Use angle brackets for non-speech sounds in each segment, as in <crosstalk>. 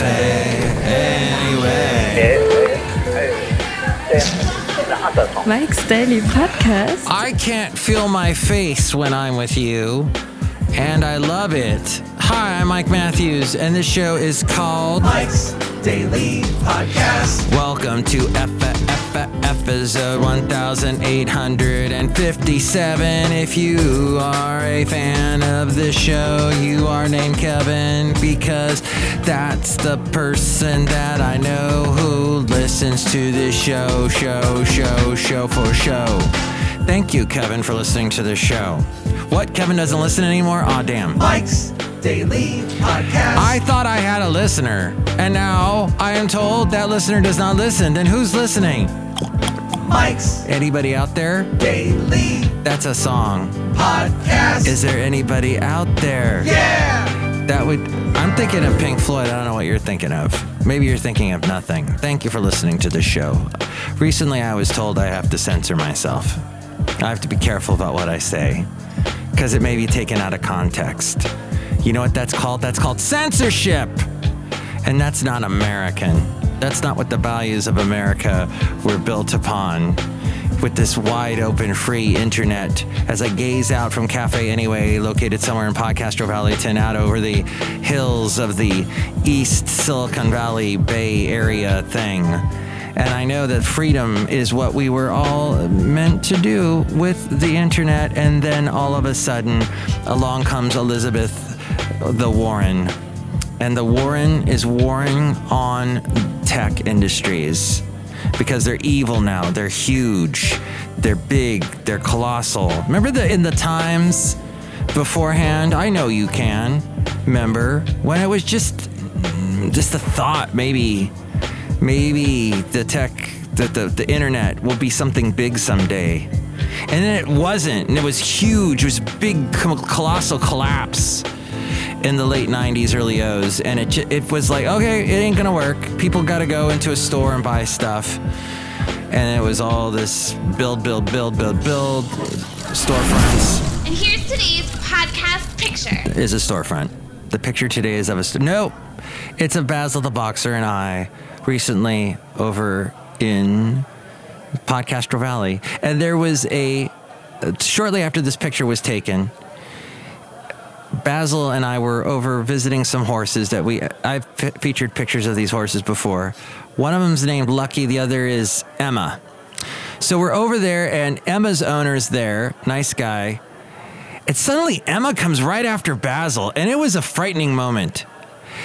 Cafe anyway. Mike's Daily Podcast. I can't feel my face when I'm with you, and I love it. Hi, I'm Mike Matthews, and this show is called Mike's Daily Podcast. Welcome to F- F- episode 1857. If you are a fan of the show, you are named Kevin because that's the person that I know who listens to this show, show, show, show for show. Thank you, Kevin, for listening to this show. What? Kevin doesn't listen anymore? Aw, damn. Mike's Daily Podcast. I thought I had a listener, and now I am told that listener does not listen. Then who's listening? Mike's Anybody out there? Daily That's a song. Podcast. Is there anybody out there? yeah. That would. I'm thinking of Pink Floyd. I don't know what you're thinking of. Maybe you're thinking of nothing. Thank you for listening to the show. Recently, I was told I have to censor myself. I have to be careful about what I say because it may be taken out of context. You know what that's called? That's called censorship. And that's not American. That's not what the values of America were built upon. With this wide open free internet, as I gaze out from Cafe Anyway, located somewhere in Podcastro Valley, 10 out over the hills of the East Silicon Valley Bay Area thing. And I know that freedom is what we were all meant to do with the internet. And then all of a sudden, along comes Elizabeth the Warren. And the Warren is warring on tech industries because they're evil now. They're huge. They're big. They're colossal. Remember the in the times beforehand? I know you can. Remember when it was just just a thought maybe maybe the tech the, the, the internet will be something big someday. And then it wasn't, and it was huge. It was big colossal collapse in the late 90s, early O's. And it, it was like, okay, it ain't gonna work. People gotta go into a store and buy stuff. And it was all this build, build, build, build, build, storefronts And here's today's podcast picture. is a storefront. The picture today is of a st- no, it's of Basil the boxer and I recently over in Podcastro Valley, and there was a shortly after this picture was taken. Basil and I were over visiting some horses that we I've fe- featured pictures of these horses before. One of them's named Lucky, the other is Emma. So we're over there, and Emma's owner's there, nice guy. And suddenly Emma comes right after Basil, and it was a frightening moment.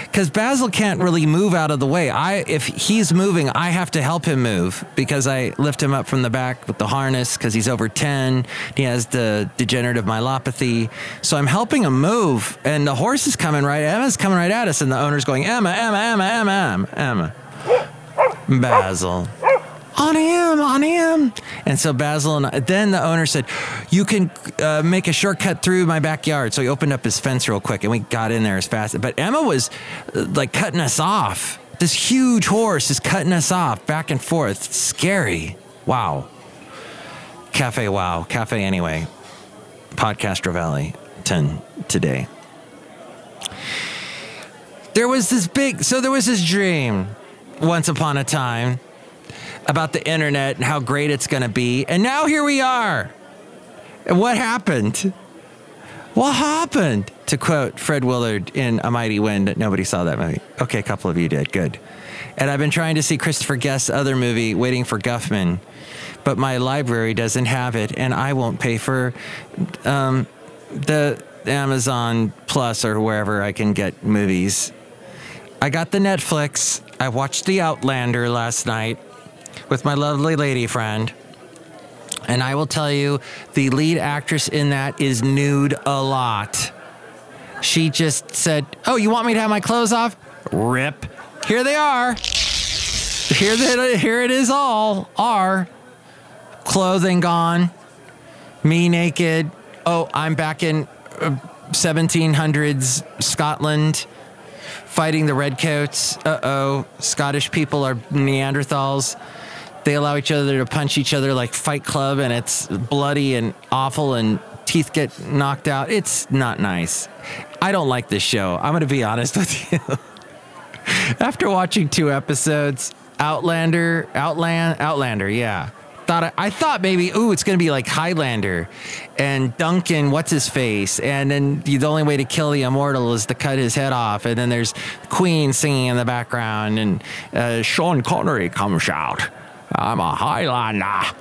Because Basil can't really move out of the way. I, if he's moving, I have to help him move because I lift him up from the back with the harness because he's over ten. He has the degenerative myelopathy, so I'm helping him move. And the horse is coming right. Emma's coming right at us, and the owner's going, Emma, Emma, Emma, Emma, Emma, Emma. Basil on him, on him. And so Basil and I, then the owner said, "You can uh, make a shortcut through my backyard." So he opened up his fence real quick, and we got in there as fast. But Emma was uh, like cutting us off. This huge horse is cutting us off back and forth. It's scary. Wow. Cafe Wow. Cafe Anyway. Podcastro Valley 10 today. There was this big, so there was this dream once upon a time about the internet and how great it's going to be. And now here we are. And what happened? What happened? To quote Fred Willard in A Mighty Wind, nobody saw that movie. Okay, a couple of you did. Good. And I've been trying to see Christopher Guest's other movie, Waiting for Guffman, but my library doesn't have it, and I won't pay for um, the Amazon Plus or wherever I can get movies. I got the Netflix. I watched The Outlander last night with my lovely lady friend. And I will tell you, the lead actress in that is nude a lot. She just said, Oh, you want me to have my clothes off? Rip. Here they are. Here, the, here it is all. Are clothing gone, me naked. Oh, I'm back in uh, 1700s Scotland fighting the redcoats. Uh oh, Scottish people are Neanderthals. They allow each other to punch each other like Fight Club, and it's bloody and awful, and teeth get knocked out. It's not nice. I don't like this show. I'm going to be honest with <laughs> you. After watching two episodes, Outlander, Outland, Outlander, yeah. Thought I, I thought maybe, ooh, it's gonna be like Highlander, and Duncan, what's his face, and then the only way to kill the immortal is to cut his head off, and then there's Queen singing in the background, and uh, Sean Connery comes out, I'm a Highlander,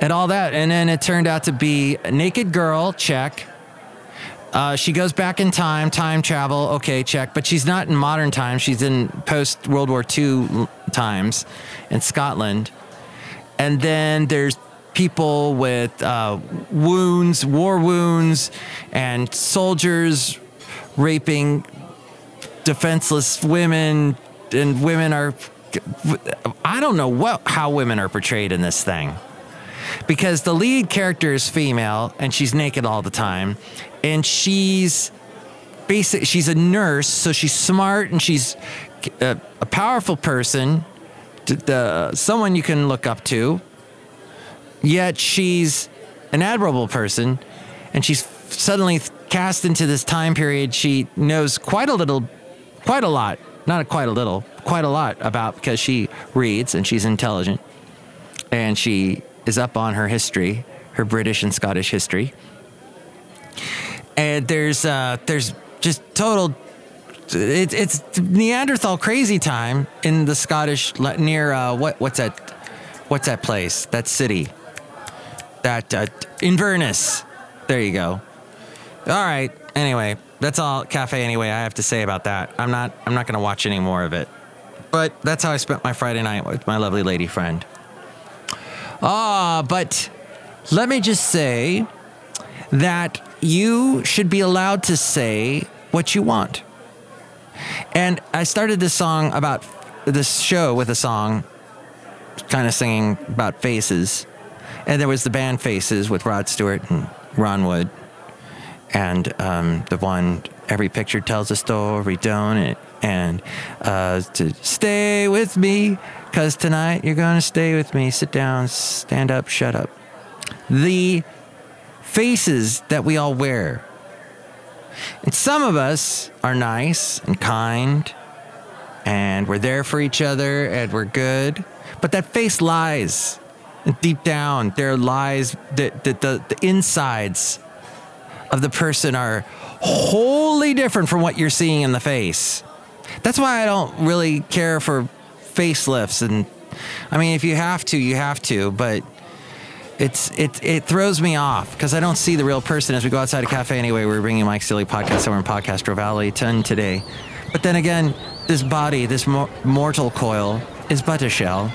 and all that, and then it turned out to be naked girl, check. Uh, she goes back in time, time travel, okay, check. But she's not in modern times. She's in post World War II times in Scotland. And then there's people with uh, wounds, war wounds, and soldiers raping defenseless women. And women are, I don't know what how women are portrayed in this thing. Because the lead character is female and she's naked all the time and she's basic she's a nurse so she's smart and she's a, a powerful person the, someone you can look up to. Yet she's an admirable person and she's suddenly cast into this time period she knows quite a little quite a lot not quite a little quite a lot about because she reads and she's intelligent and she is up on her history her british and scottish history and there's uh, there's just total. It, it's Neanderthal crazy time in the Scottish near uh, what what's that what's that place that city that uh, Inverness. There you go. All right. Anyway, that's all cafe anyway I have to say about that. I'm not I'm not gonna watch any more of it. But that's how I spent my Friday night with my lovely lady friend. Ah, but let me just say that you should be allowed to say what you want. And I started this song about this show with a song kind of singing about faces. And there was the band Faces with Rod Stewart and Ron Wood. And um, the one, Every Picture Tells a Story, don't it? And uh, to stay with me, because tonight you're to stay with me. Sit down, stand up, shut up. The faces that we all wear. And some of us are nice and kind, and we're there for each other, and we're good. But that face lies. Deep down, there lies that the, the, the insides of the person are wholly different from what you're seeing in the face. That's why I don't really care for facelifts. And I mean, if you have to, you have to, but it's it it throws me off because I don't see the real person as we go outside a cafe anyway. We're bringing Mike's Daily Podcast somewhere in Podcastro Valley 10 today. But then again, this body, this mo- mortal coil, is but a shell.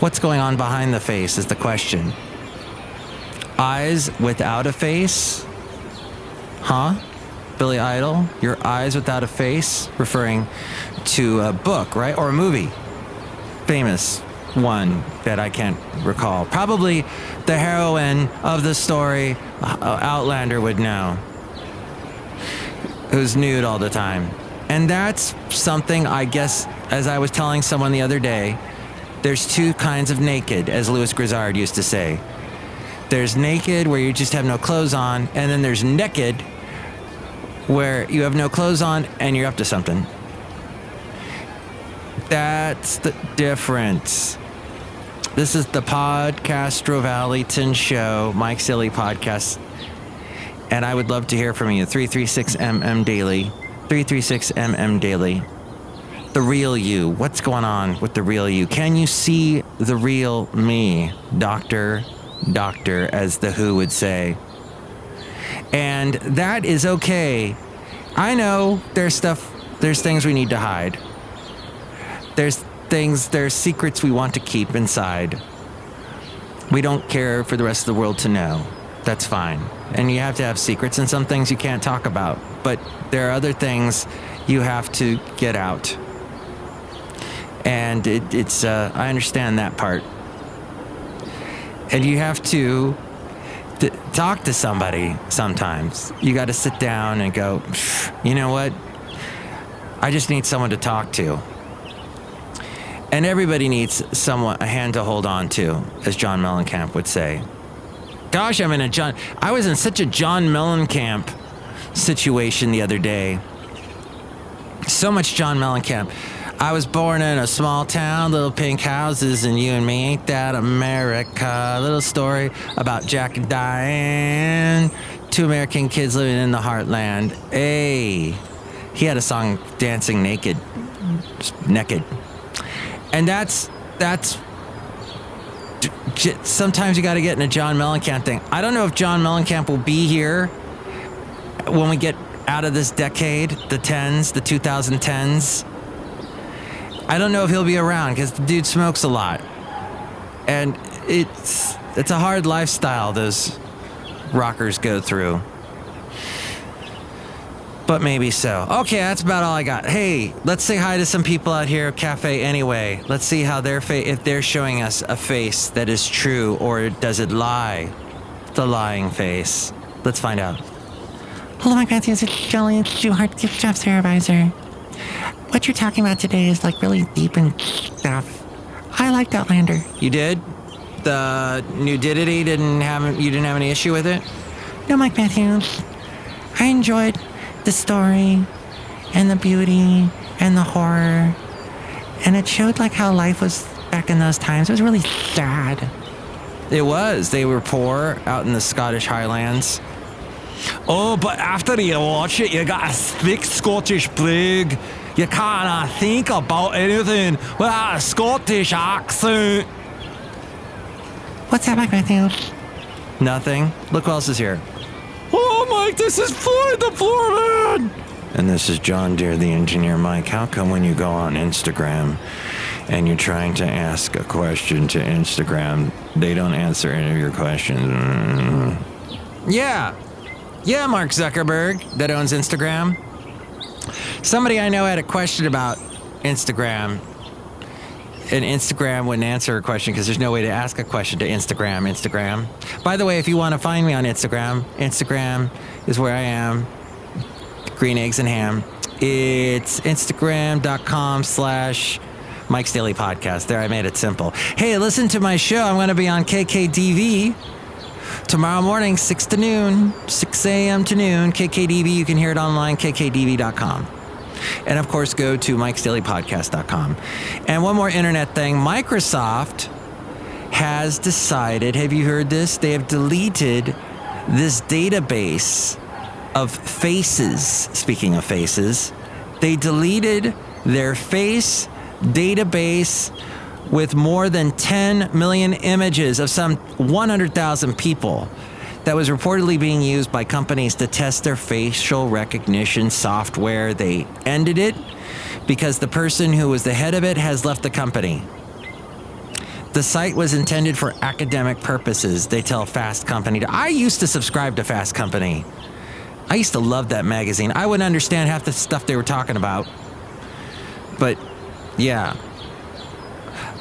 What's going on behind the face is the question. Eyes without a face? Huh? Billy Idol, your eyes without a face, referring to a book, right? Or a movie. Famous one that I can't recall. Probably the heroine of the story, uh, Outlander would know, who's nude all the time. And that's something I guess, as I was telling someone the other day, there's two kinds of naked, as Lewis Grizzard used to say. There's naked, where you just have no clothes on, and then there's naked, where you have no clothes on and you're up to something. That's the difference. This is the Podcastro Valleyton Show, Mike Silly Podcast. And I would love to hear from you. 336MM Daily. 336MM Daily. The real you. What's going on with the real you? Can you see the real me? Doctor, doctor, as the Who would say. And that is okay. I know there's stuff, there's things we need to hide. There's things, there's secrets we want to keep inside. We don't care for the rest of the world to know. That's fine. And you have to have secrets, and some things you can't talk about. But there are other things you have to get out. And it, it's, uh, I understand that part. And you have to th- talk to somebody sometimes. You got to sit down and go, you know what? I just need someone to talk to. And everybody needs someone, a hand to hold on to, as John Mellencamp would say. Gosh, I'm in a John, I was in such a John Mellencamp situation the other day. So much John Mellencamp. I was born in a small town, little pink houses, and you and me ain't that America. Little story about Jack and Diane, two American kids living in the heartland. Hey, he had a song dancing naked, just naked, and that's that's. Sometimes you got to get in a John Mellencamp thing. I don't know if John Mellencamp will be here when we get out of this decade, the tens, the 2010s. I don't know if he'll be around because the dude smokes a lot, and it's it's a hard lifestyle those rockers go through. But maybe so. Okay, that's about all I got. Hey, let's say hi to some people out here at Cafe anyway. Let's see how their fa- if they're showing us a face that is true or does it lie? The lying face. Let's find out. Hello, Mike Matthews. It's Jolly. It's Hart Gift Shop Supervisor. What you're talking about today is like really deep and stuff. I liked Outlander. You did? The nudity didn't have you didn't have any issue with it? No, Mike Matthews. I enjoyed the story and the beauty and the horror. And it showed like how life was back in those times. It was really sad. It was. They were poor out in the Scottish Highlands. Oh, but after you watch it, you got a thick Scottish plague. You can't think about anything without a Scottish accent. What's that, Mike Matthews? Nothing. Look who else is here. Oh, Mike, this is Floyd the Floor Man. And this is John Deere, the engineer. Mike, how come when you go on Instagram and you're trying to ask a question to Instagram, they don't answer any of your questions? Mm. Yeah. Yeah, Mark Zuckerberg, that owns Instagram. Somebody I know had a question about Instagram. And Instagram wouldn't answer a question because there's no way to ask a question to Instagram. Instagram. By the way, if you want to find me on Instagram, Instagram is where I am. Green eggs and ham. It's Instagram.com slash Mike's Daily Podcast. There, I made it simple. Hey, listen to my show. I'm going to be on KKDV tomorrow morning, 6 to noon, 6 a.m. to noon. KKDV, you can hear it online, kkdv.com. And of course, go to mikesdailypodcast.com. And one more internet thing Microsoft has decided, have you heard this? They have deleted this database of faces. Speaking of faces, they deleted their face database with more than 10 million images of some 100,000 people that was reportedly being used by companies to test their facial recognition software. They ended it because the person who was the head of it has left the company. The site was intended for academic purposes, they tell Fast Company. I used to subscribe to Fast Company. I used to love that magazine. I wouldn't understand half the stuff they were talking about. But yeah,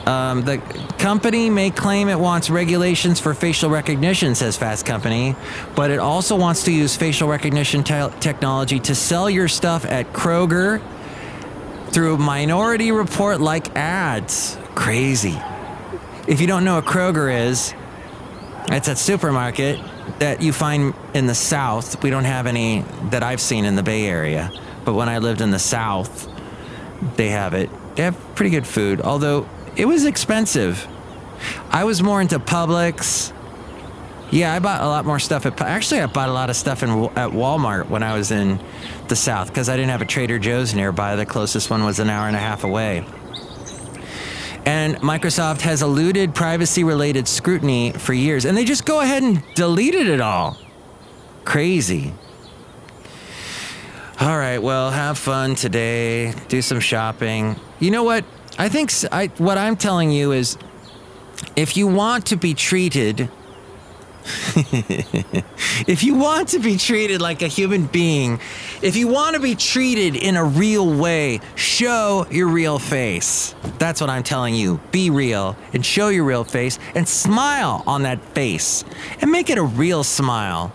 um, the company may claim it wants regulations for facial recognition, says Fast Company, but it also wants to use facial recognition te- technology to sell your stuff at Kroger through minority report like ads. Crazy. If you don't know what Kroger is, it's a supermarket that you find in the South. We don't have any that I've seen in the Bay Area, but when I lived in the South, they have it. They have pretty good food, although it was expensive. I was more into Publix. Yeah, I bought a lot more stuff at. Actually, I bought a lot of stuff in at Walmart when I was in the South because I didn't have a Trader Joe's nearby. The closest one was an hour and a half away. And Microsoft has eluded privacy related scrutiny for years, and they just go ahead and deleted it all. Crazy. All right, well, have fun today. Do some shopping. You know what? I think I what I'm telling you is if you want to be treated <laughs> if you want to be treated like a human being, if you want to be treated in a real way, show your real face. That's what I'm telling you. Be real and show your real face and smile on that face and make it a real smile.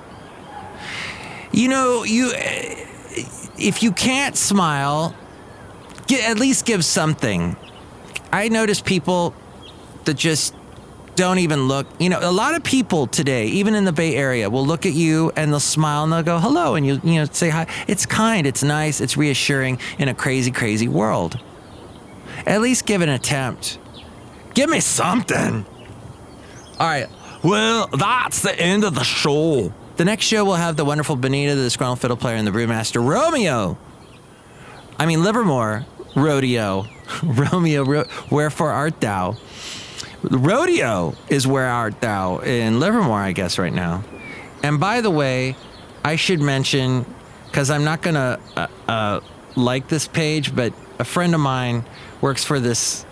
You know, you if you can't smile, at least give something. I notice people that just don't even look. You know, a lot of people today, even in the Bay Area, will look at you and they'll smile and they'll go hello and you you know say hi. It's kind, it's nice, it's reassuring in a crazy, crazy world. At least give an attempt. Give me something. All right. Well, that's the end of the show. The next show will have the wonderful Benita, the disgruntled fiddle player, and the brewmaster Romeo. I mean Livermore Rodeo. <laughs> Romeo, ro- wherefore art thou? Rodeo is where art thou in Livermore, I guess, right now. And by the way, I should mention, because I'm not going to uh, uh, like this page, but a friend of mine works for this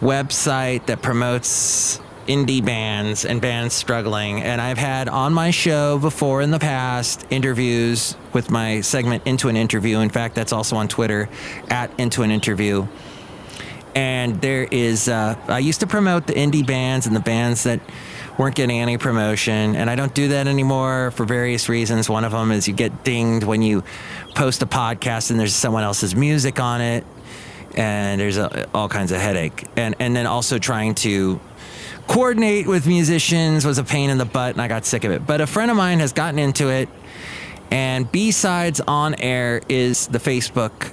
website that promotes indie bands and bands struggling. And I've had on my show before in the past interviews with my segment Into an Interview. In fact, that's also on Twitter at Into an Interview. And there is, uh, I used to promote the indie bands and the bands that weren't getting any promotion. And I don't do that anymore for various reasons. One of them is you get dinged when you post a podcast and there's someone else's music on it. And there's a, all kinds of headache. And, and then also trying to coordinate with musicians was a pain in the butt and I got sick of it. But a friend of mine has gotten into it and B-Sides on Air is the Facebook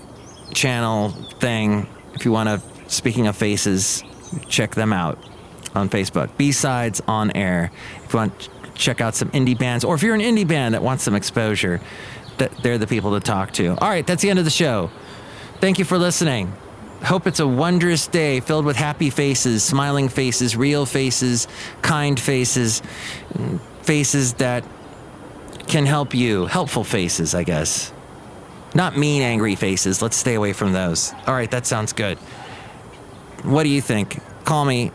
channel thing. If you want to, speaking of faces, check them out on Facebook. B-Sides on Air. If you want to check out some indie bands or if you're an indie band that wants some exposure, that they're the people to talk to. All right, that's the end of the show. Thank you for listening. Hope it's a wondrous day filled with happy faces, smiling faces, real faces, kind faces, faces that can help you. Helpful faces, I guess. Not mean, angry faces. Let's stay away from those. All right, that sounds good. What do you think? Call me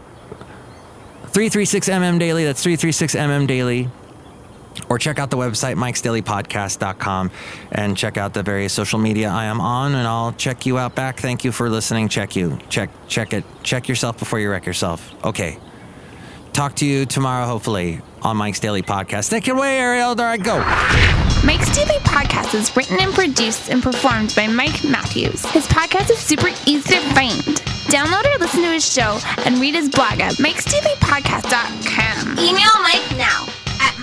336mm daily. That's 336mm daily or check out the website mikesdailypodcast.com and check out the various social media I am on and I'll check you out back. Thank you for listening. Check you. Check check it. Check yourself before you wreck yourself. Okay. Talk to you tomorrow hopefully on Mike's Daily Podcast. Take it away, Ariel. There I go. Mike's Daily Podcast is written and produced and performed by Mike Matthews. His podcast is super easy to find. Download or listen to his show and read his blog at mikesdailypodcast.com. Email Mike now